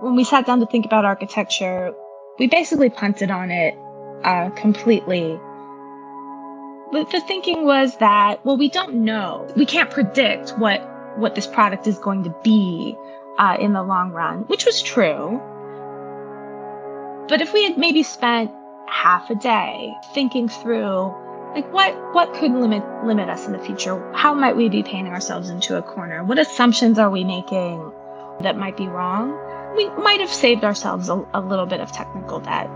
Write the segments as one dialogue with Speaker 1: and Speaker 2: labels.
Speaker 1: when we sat down to think about architecture, we basically punted on it uh, completely. But the thinking was that, well, we don't know. We can't predict what, what this product is going to be uh, in the long run, which was true. But if we had maybe spent half a day thinking through like what what could limit limit us in the future how might we be painting ourselves into a corner what assumptions are we making that might be wrong we might have saved ourselves a, a little bit of technical debt.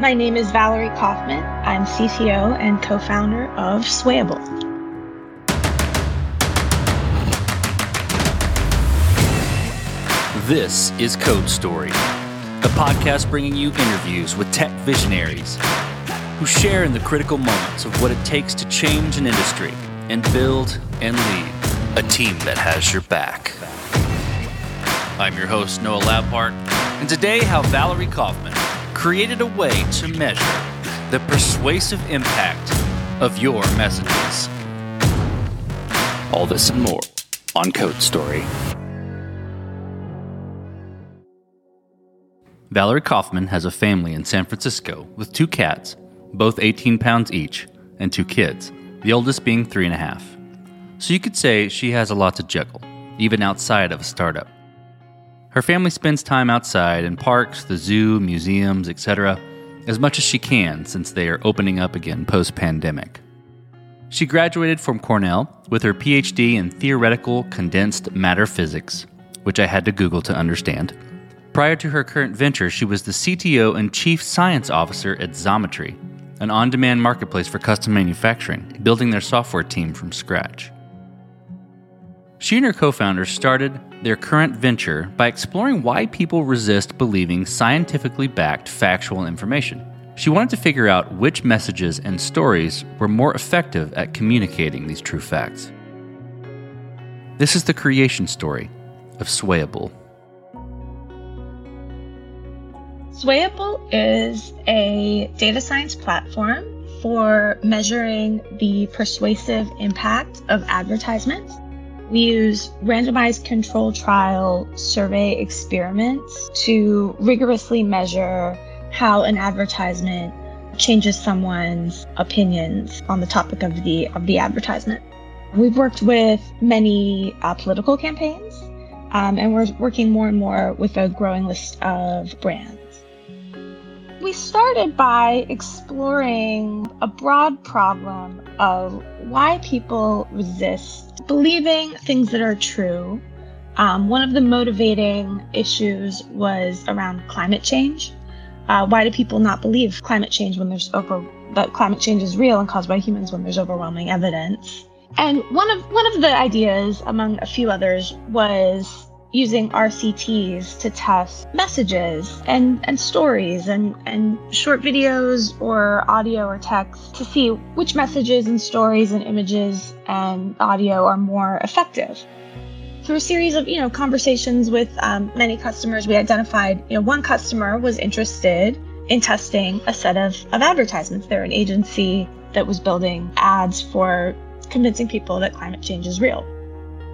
Speaker 1: My name is valerie coffman. I'm cto and co-founder of swayable.
Speaker 2: This is code story a podcast bringing you interviews with tech visionaries who share in the critical moments of what it takes to change an industry and build and lead a team that has your back. I'm your host, Noah Labhart, and today, how Valerie Coffman created a way to measure the persuasive impact of your messages. All this and more on Code Story. Valerie Coffman has a family in San Francisco with two cats, both 18 pounds each, and two kids, the oldest being three and a half. So you could say she has a lot to juggle, even outside of a startup. Her family spends time outside in parks, the zoo, museums, etc., as much as she can since they are opening up again post pandemic. She graduated from Cornell with her PhD in theoretical condensed matter physics, which I had to Google to understand Prior to her current venture, she was the CTO and Chief Science Officer at Xometry, an on demand marketplace for custom manufacturing, building their software team from scratch. She and her co founders started their current venture by exploring why people resist believing scientifically backed factual information. She wanted to figure out which messages and stories were more effective at communicating these true facts. This is the creation story of Swayable.
Speaker 1: Swayable is a data science platform for measuring the persuasive impact of advertisements. We use randomized control trial survey experiments to rigorously measure how an advertisement changes someone's opinions on the topic of the of the advertisement. We've worked with many uh, political campaigns, um, and we're working more and more with a growing list of brands. We started by exploring a broad problem of why people resist believing things that are true. Um, one of the motivating issues was around climate change. Uh, why do people not believe climate change when there's over that climate change is real and caused by humans when there's overwhelming evidence? And one of one of the ideas, among a few others, was using RCTs to test messages and, and stories and, and short videos or audio or text to see which messages and stories and images and audio are more effective. Through a series of you know conversations with um, many customers, we identified you know one customer was interested in testing a set of, of advertisements. They're an agency that was building ads for convincing people that climate change is real.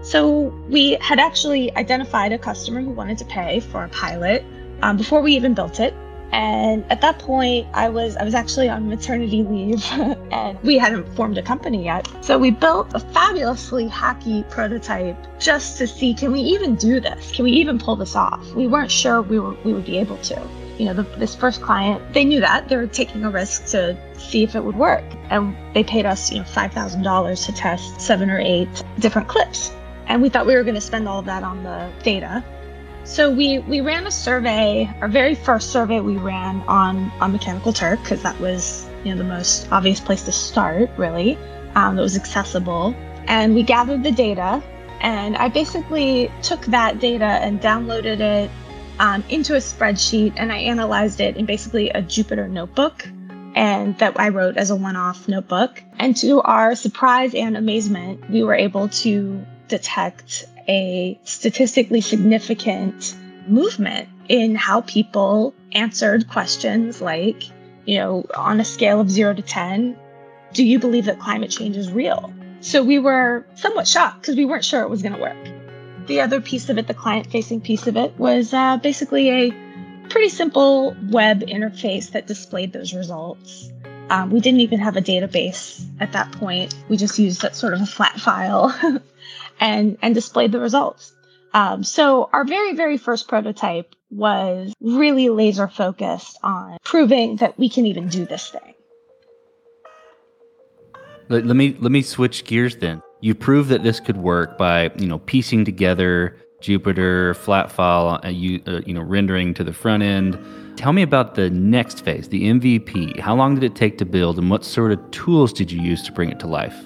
Speaker 1: So we had actually identified a customer who wanted to pay for a pilot um, before we even built it. And at that point, I was I was actually on maternity leave, and we hadn't formed a company yet. So we built a fabulously hacky prototype just to see can we even do this? Can we even pull this off? We weren't sure we were we would be able to. You know, the, this first client, they knew that they were taking a risk to see if it would work, and they paid us you know five thousand dollars to test seven or eight different clips and we thought we were going to spend all of that on the data. So we we ran a survey. Our very first survey we ran on on Mechanical Turk because that was you know the most obvious place to start, really. Um, that was accessible, and we gathered the data. And I basically took that data and downloaded it um, into a spreadsheet, and I analyzed it in basically a Jupyter notebook and that I wrote as a one off notebook. And to our surprise and amazement, we were able to detect a statistically significant movement in how people answered questions like, you know, on a scale of zero to 10, do you believe that climate change is real? So we were somewhat shocked because we weren't sure it was going to work. the other piece of it, the client facing piece of it, was uh, basically a pretty simple web interface that displayed those results. Um, we didn't even have a database at that point. We just used that sort of a flat file and, and displayed the results. Um, so our very, very first prototype was really laser focused on proving that we can even do this thing.
Speaker 2: Let, let me let me switch gears then. You proved that this could work by you know piecing together Jupyter flat file, uh, you uh, you know rendering to the front end. Tell me about the next phase, the MVP. How long did it take to build, and what sort of tools did you use to bring it to life?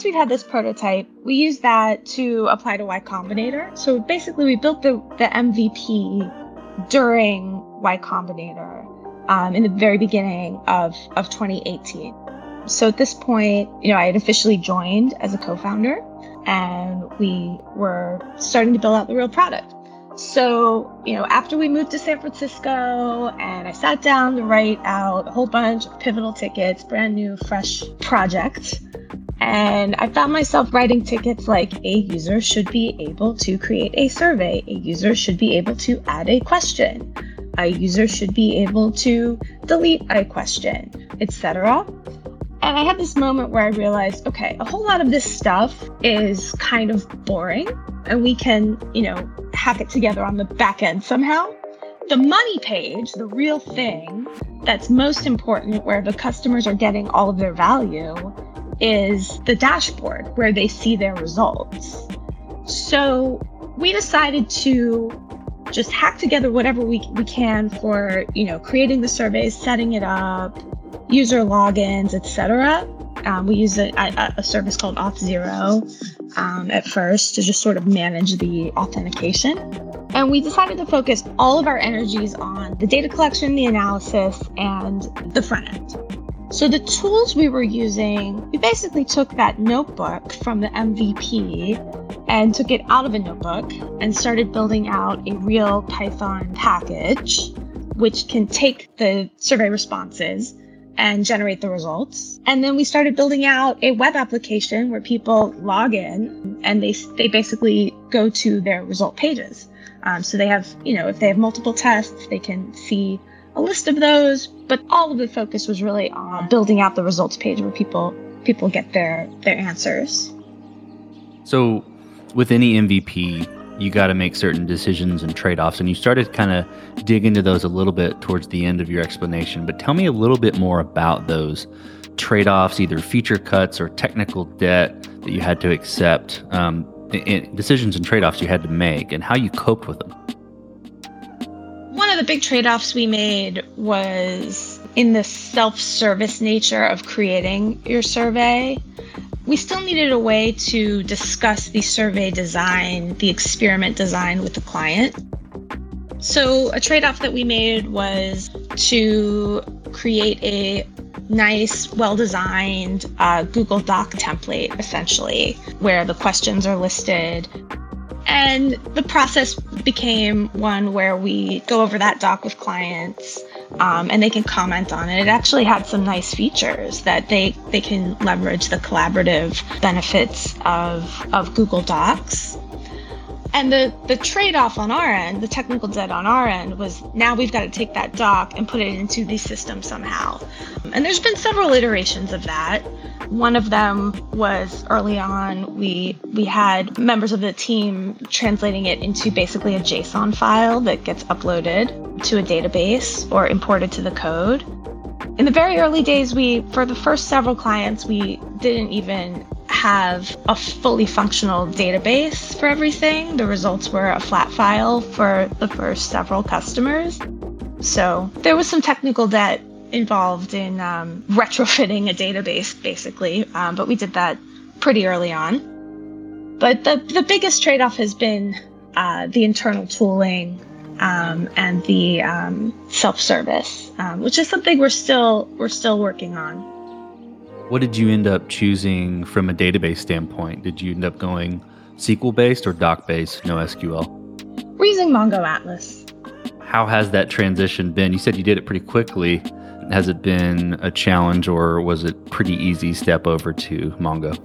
Speaker 1: Once we've had this prototype, we use that to apply to Y Combinator. So basically, we built the, the MVP during Y Combinator um, in the very beginning of, of 2018. So at this point, you know, I had officially joined as a co founder and we were starting to build out the real product. So, you know, after we moved to San Francisco and I sat down to write out a whole bunch of pivotal tickets, brand new, fresh project. and I found myself writing tickets like a user should be able to create a survey, a user should be able to add a question, a user should be able to delete a question, etc. And I had this moment where I realized, okay, a whole lot of this stuff is kind of boring and we can, you know, hack it together on the back end somehow. The money page, the real thing that's most important where the customers are getting all of their value is the dashboard where they see their results. So we decided to just hack together whatever we, we can for, you know, creating the surveys, setting it up, user logins, etc. Um, we use a, a, a, service called Auth0 um, at first to just sort of manage the authentication. And we decided to focus all of our energies on the data collection, the analysis, and the front end. So the tools we were using, we basically took that notebook from the MVP and took it out of a notebook and started building out a real Python package, which can take the survey responses and generate the results. And then we started building out a web application where people log in and they, they basically go to their result pages. Um, so they have, you know, if they have multiple tests, they can see a list of those, but all of the focus was really on building out the results page where people people get their their answers.
Speaker 2: So, with any MVP, you got to make certain decisions and trade-offs and you started kind of dig into those a little bit towards the end of your explanation but tell me a little bit more about those trade-offs either feature cuts or technical debt that you had to accept um, decisions and trade-offs you had to make and how you coped with them One of
Speaker 1: the big trade offs we made was in the self service nature of creating your survey. We still needed a way to discuss the survey design, the experiment design with the client. So, a trade off that we made was to create a nice, well designed uh, Google Doc template, essentially, where the questions are listed, and the process became one where we go over that doc with clients um, and they can comment on it. It actually had some nice features that they, they can leverage the collaborative benefits of, of Google Docs. And the, the trade off on our end, the technical debt on our end, was now we've got to take that doc and put it into the system somehow. And there's been several iterations of that. One of them was early on, we, we had members of the team translating it into basically a JSON file that gets uploaded to a database or imported to the code. In the very early days, we, for the first several clients, we didn't even have a fully functional database for everything. The results were a flat file for the first several customers. So there was some technical debt involved in um, retrofitting a database, basically, um, but we did that pretty early on. But the, the biggest trade off has been uh, the internal tooling um, and the um, self service, um, which is something we're still we're still working on.
Speaker 2: What did you end up choosing from a database standpoint? Did you end up going SQL based or doc based, no SQL?
Speaker 1: We're using Mongo Atlas.
Speaker 2: How has that transition been? You said you did it pretty quickly. Has it been a challenge or was it pretty easy step over to Mongo?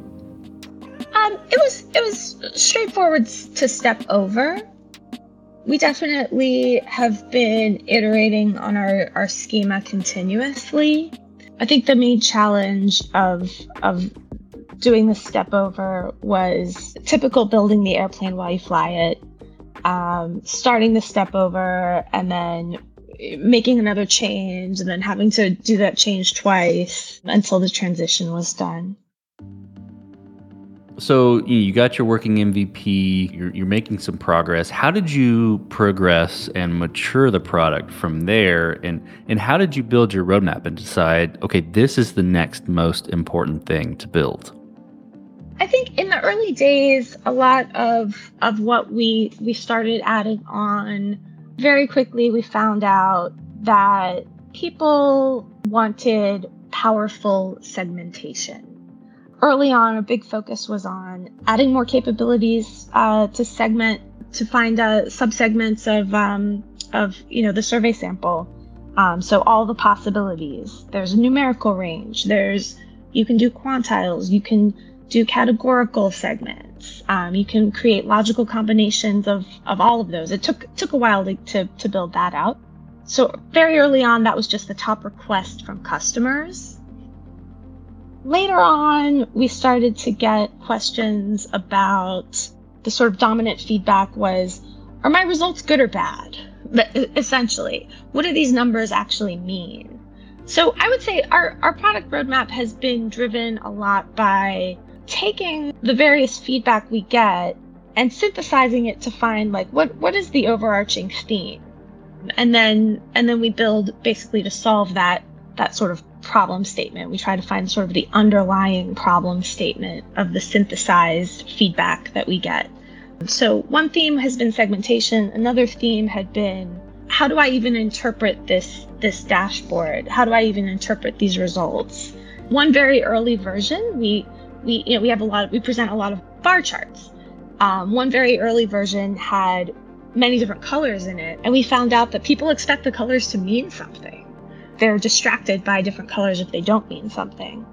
Speaker 1: Um, it was it was straightforward to step over. We definitely have been iterating on our, our schema continuously. I think the main challenge of of doing the step over was typical building the airplane while you fly it, um, starting the step over, and then making another change, and then having to do that change twice until the transition was done.
Speaker 2: So you got your working MVP, you're, you're, making some progress. How did you progress and mature the product from there? And, and how did you build your roadmap and decide, okay, this is the next most important thing to build?
Speaker 1: I think in the early days, a lot of of what we we started adding on very quickly we found out that people wanted powerful segmentation. Early on, a big focus was on adding more capabilities uh, to segment to find uh, subsegments of um, of you know the survey sample. Um, so all the possibilities. There's a numerical range. There's you can do quantiles. You can do categorical segments. Um, you can create logical combinations of, of all of those. It took took a while to, to, to build that out. So very early on, that was just the top request from customers. Later on, we started to get questions about the sort of dominant feedback was, are my results good or bad? But essentially, what do these numbers actually mean? So I would say our, our product roadmap has been driven a lot by taking the various feedback we get and synthesizing it to find like what what is the overarching theme? And then and then we build basically to solve that that sort of problem statement. We try to find sort of the underlying problem statement of the synthesized feedback that we get. So one theme has been segmentation. Another theme had been how do i even interpret this this dashboard? How do i even interpret these results? One very early version we we you know we have a lot of, we present a lot of bar charts. Um, one very early version had many different colors in it and we found out that people expect the colors to mean something. They're distracted by different colors if they don't mean something.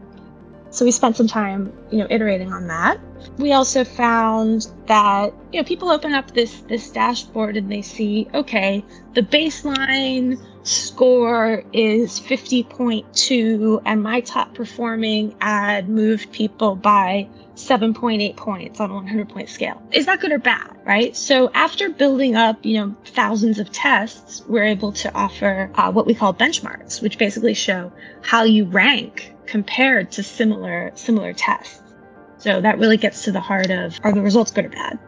Speaker 1: So we spent some time, you know, iterating on that. We also found that, you know, people open up this this dashboard and they see, okay, the baseline score is 50.2 and my top performing ad moved people by 7.8 points on a 100 point scale. Is that good or bad, right? So after building up, you know, thousands of tests, we're able to offer uh, what we call benchmarks, which basically show how you rank compared to similar similar tests. So that really gets to the heart of are the results good or bad?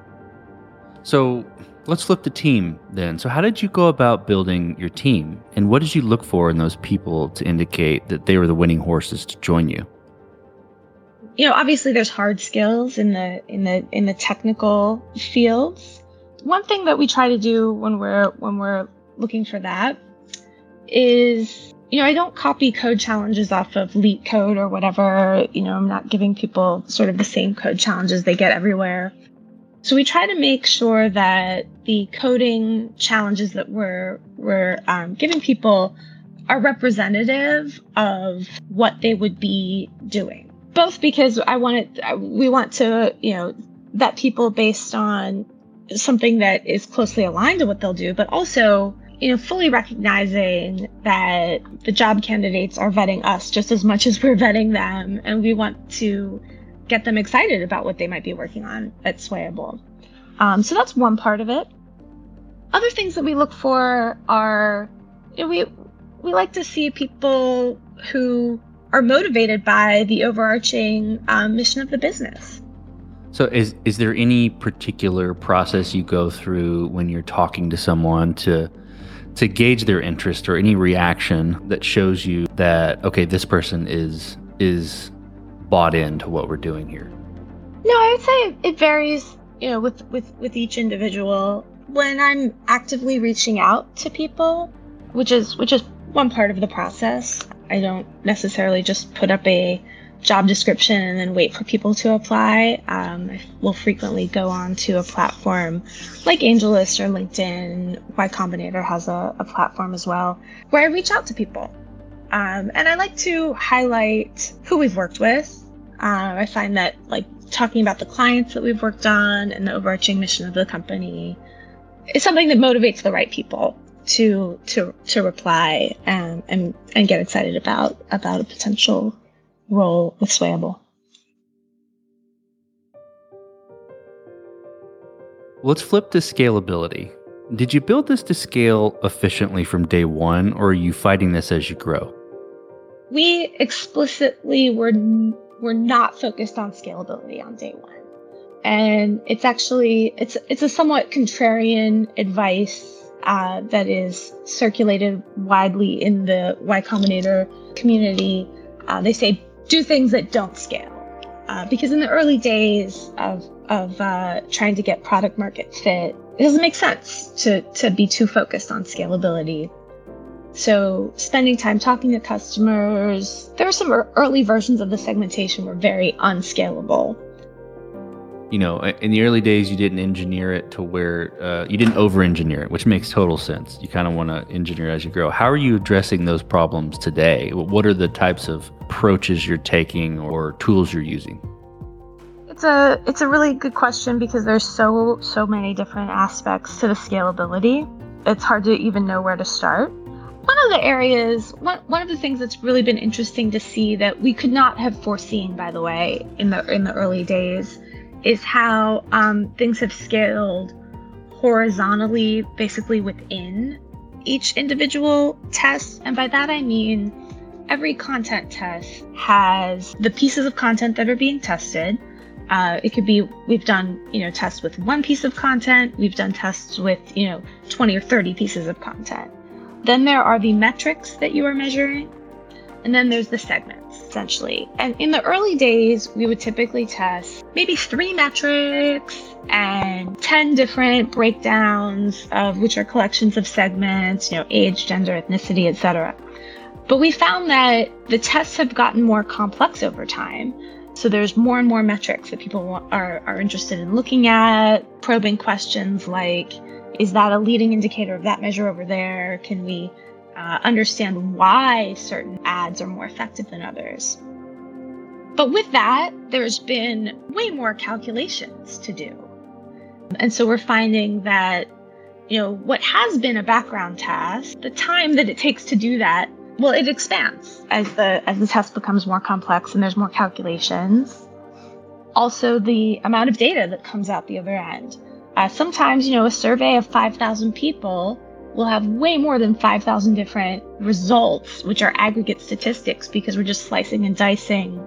Speaker 2: So let's flip the team then. So how did you go about building your team and what did you look for in those people to indicate that they were the winning horses to join you?
Speaker 1: You know, obviously there's hard skills in the in the in the technical fields. One thing that we try to do when we're when we're looking for that is you know, I don't copy code challenges off of LeetCode or whatever. You know, I'm not giving people sort of the same code challenges they get everywhere. So we try to make sure that the coding challenges that we're we're um, giving people are representative of what they would be doing. Both because I want it, we want to, you know, that people based on something that is closely aligned to what they'll do, but also you know, fully recognizing that the job candidates are vetting us just as much as we're vetting them, and we want to get them excited about what they might be working on at Swayable. Um, so that's one part of it. Other things that we look for are, you know, we we like to see people who are motivated by the overarching um, mission of the business.
Speaker 2: So, is is there any particular process you go through when you're talking to someone to to gauge their interest or any reaction that shows you that okay, this person is is bought into what we're doing here?
Speaker 1: No, I would say it varies, you know, with with with each individual. When I'm actively reaching out to people, which is which is one part of the process, I don't necessarily just put up a job description and then wait for people to apply. Um, I will frequently go on to a platform like AngelList or LinkedIn. Y Combinator has a, a platform as well where I reach out to people. Um, and I like to highlight who we've worked with. Uh, I find that like talking about the clients that we've worked on and the overarching mission of the company is something that motivates the right people to to to reply and and, and get excited about about a potential role with Swayable.
Speaker 2: Let's flip to scalability. Did you build this to scale efficiently from day one, or are you fighting this as you grow?
Speaker 1: We explicitly were were not focused on scalability on day one, and it's actually it's it's a somewhat contrarian advice uh, that is circulated widely in the Y Combinator community. Uh, they say do things that don't scale. Uh, because in the early days of, of uh, trying to get product market fit, it doesn't make sense to, to be too focused on scalability. So, spending time talking to customers, there were some early versions of the segmentation were very unscalable
Speaker 2: you know, in the early days, you didn't engineer it to where uh, you didn't over engineer it, which makes total sense. You kind of want to engineer as you grow. How are you addressing those problems today? What are the types of approaches you're taking or tools you're using?
Speaker 1: It's a it's a really good question because there's so so many different aspects to the scalability. It's hard to even know where to start. One of the areas, one, one of the things that's really been interesting to see that we could not have foreseen, by the way, in the in the early days, is how um, things have scaled horizontally, basically within each individual test. And by that I mean every content test has the pieces of content that are being tested. Uh, it could be we've done you know tests with one piece of content, we've done tests with you know 20 or 30 pieces of content. Then there are the metrics that you are measuring, and then there's the segments, essentially. And in the early days, we would typically test maybe three metrics and 10 different breakdowns of which are collections of segments, you know, age, gender, ethnicity, etc. But we found that the tests have gotten more complex over time. So there's more and more metrics that people are, are interested in looking at, probing questions like, is that a leading indicator of that measure over there? Can we uh, understand why certain ads are more effective than others. But with that, there's been way more calculations to do. And so we're finding that, you know, what has been a background task, the time that it takes to do that, well, it expands as the as the test becomes more complex and there's more calculations. Also, the amount of data that comes out the other end. Uh, sometimes, you know, a survey of 5,000 people we'll have way more than 5,000 different results, which are aggregate statistics because we're just slicing and dicing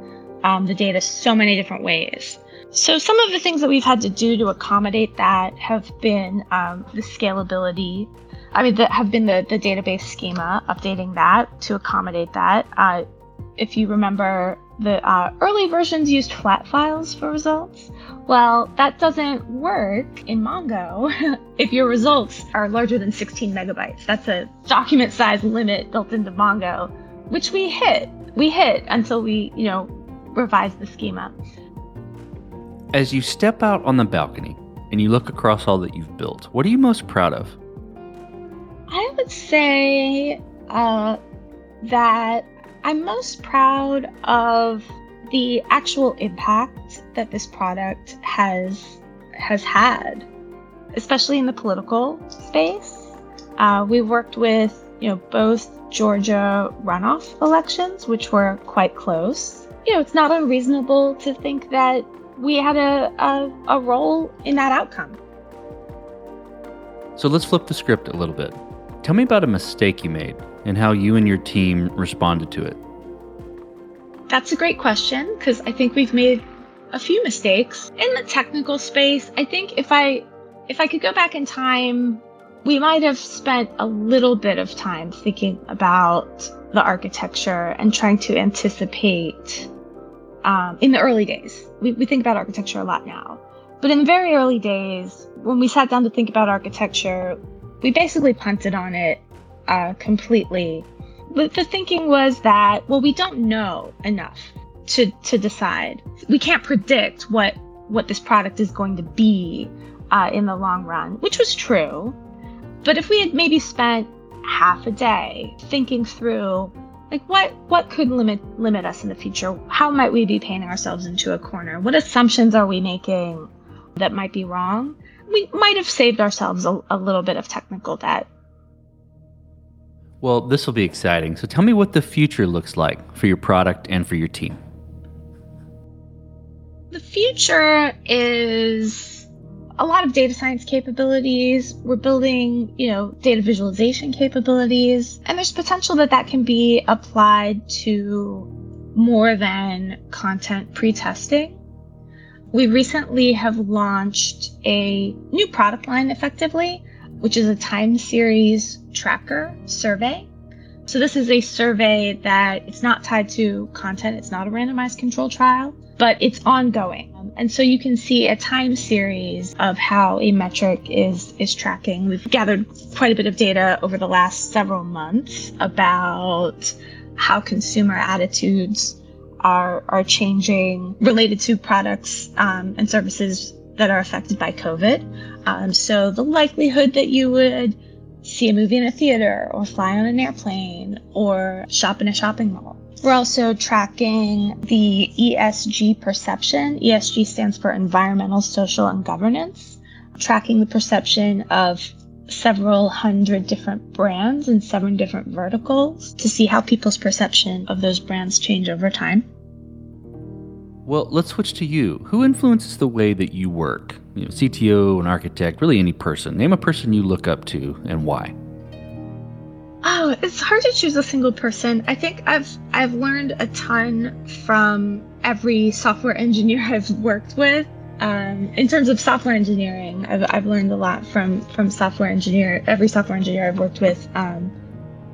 Speaker 1: um, the data so many different ways. So, some of the things that we've had to do to accommodate that have been um, the scalability. I mean, that have been the, the database schema, updating that to accommodate that. Uh, if you remember, the uh, early versions used flat files for results. Well, that doesn't work in Mongo if your results are larger than 16 megabytes. That's a document size limit built into Mongo, which we hit. We hit until we, you know, revised the schema.
Speaker 2: As you step out on the balcony and you look across all that you've built, what are you most proud of?
Speaker 1: I would say uh, that I'm most proud of the actual impact that this product has has had, especially in the political space. Uh, we worked with you know both Georgia runoff elections, which were quite close. You know, it's not unreasonable to think that we had a, a, a role in that outcome.
Speaker 2: So let's flip the script a little bit. Tell me about a mistake you made and how you and your team responded to it.
Speaker 1: That's a great question because I think we've made a few mistakes in the technical space. I think if I if I could go back in time, we might have spent a little bit of time thinking about the architecture and trying to anticipate um, in the early days. We, we think about architecture a lot now. But in the very early days, when we sat down to think about architecture, we basically punted on it uh, completely. But the thinking was that, well, we don't know enough to, to decide. We can't predict what, what this product is going to be uh, in the long run, which was true. But if we had maybe spent half a day thinking through like what what could limit limit us in the future how might we be painting ourselves into a corner what assumptions are we making that might be wrong we might have saved ourselves a, a little bit of technical debt
Speaker 2: well this will be exciting so tell me what the future looks like for your product and for your team
Speaker 1: the future is a lot of data science capabilities. We're building, you know, data visualization capabilities, and there's potential that that can be applied to more than content pre-testing. We recently have launched a new product line effectively, which is a time series tracker survey. So this is a survey that it's not tied to content, it's not a randomized control trial, but it's ongoing. And so you can see a time series of how a metric is is tracking. We've gathered quite a bit of data over the last several months about how consumer attitudes are are changing related to products um, and services that are affected by COVID. Um, so the likelihood that you would see a movie in a theater or fly on an airplane or shop in a shopping mall we're also tracking the ESG perception. ESG stands for environmental, social, and governance. Tracking the perception of several hundred different brands in seven different verticals to see how people's perception of those brands change over time.
Speaker 2: Well, let's switch to you. Who influences the way that you work? You know, CTO, an architect, really any person. Name a person you look up to and why.
Speaker 1: Oh, it's hard to choose a single person. I think I've I've learned a ton from every software engineer I've worked with. Um, in terms of software engineering, I've, I've learned a lot from from software engineer every software engineer I've worked with. Um,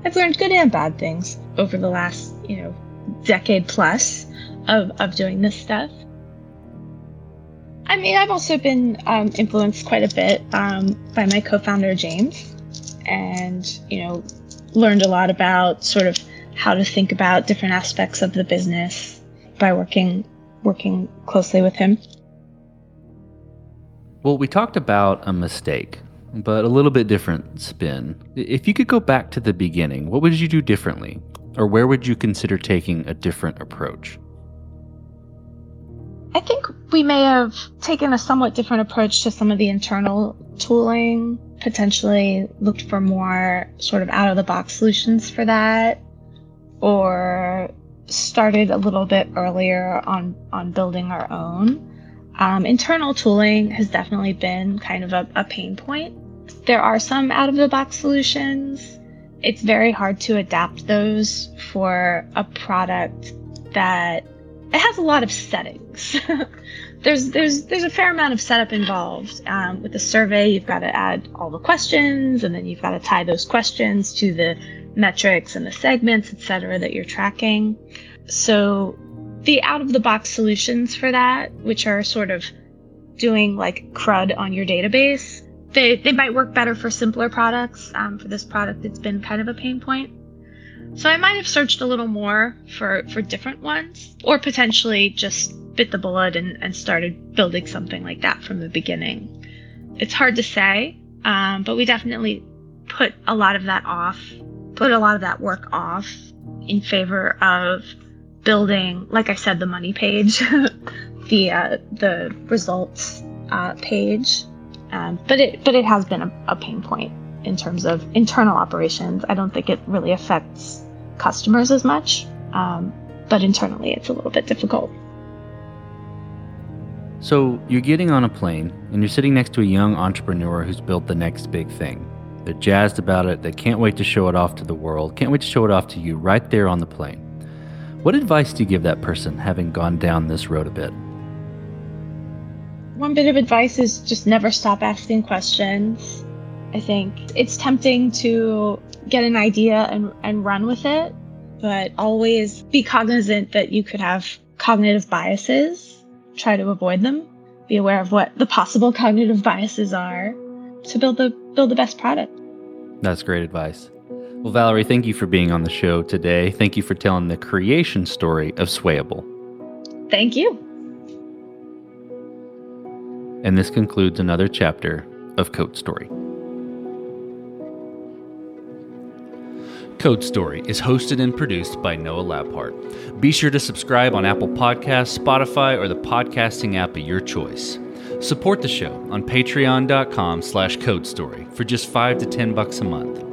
Speaker 1: I've learned good and bad things over the last you know decade plus of of doing this stuff. I mean, I've also been um, influenced quite a bit um, by my co-founder James, and you know learned a lot about sort of how to think about different aspects of the business by working working closely with him.
Speaker 2: Well, we talked about a mistake, but a little bit different spin. If you could go back to the beginning, what would you do differently? Or where would you consider taking a different approach?
Speaker 1: I think we may have taken a somewhat different approach to some of the internal tooling potentially looked for more sort of out of the box solutions for that or started a little bit earlier on on building our own um, internal tooling has definitely been kind of a, a pain point there are some out of the box solutions it's very hard to adapt those for a product that it has a lot of settings there's there's there's a fair amount of setup involved. Um, with the survey, you've got to add all the questions, and then you've got to tie those questions to the metrics and the segments, etc., that you're tracking. So the out of the box solutions for that, which are sort of doing like CRUD on your database, they, they might work better for simpler products. Um, for this product, it's been kind of a pain point. So I might have searched a little more for, for different ones, or potentially just bit the bullet and, and started building something like that from the beginning. It's hard to say, um, but we definitely put a lot of that off, put a lot of that work off in favor of building, like I said, the money page, the uh, the results uh, page. Um, but it but it has been a, a pain point in terms of internal operations. I don't think it really affects customers as much, um, but internally it's a little bit difficult.
Speaker 2: So you're getting on a plane and you're sitting next to a young entrepreneur who's built the next big thing. They're jazzed about it. They can't wait to show it off to the world. Can't wait to show it off to you right there on the plane. What advice do you give that person having gone down this road a bit?
Speaker 1: One bit of advice is just never stop asking questions. I think it's tempting to get an idea and, and run with it, but always be cognizant that you could have cognitive biases try to avoid them, be aware of what the possible cognitive biases are to build the build the best product.
Speaker 2: That's great advice. Well, Valerie, thank you for being on the show today. Thank you for telling the creation story of Swayable.
Speaker 1: Thank you.
Speaker 2: And this concludes another chapter of Code Story. Code Story is hosted and produced by Noah Labhart. Be sure to subscribe on Apple Podcasts, Spotify, or the podcasting app of your choice. Support the show on patreon.com slash code story for just 5 to 10 bucks a month.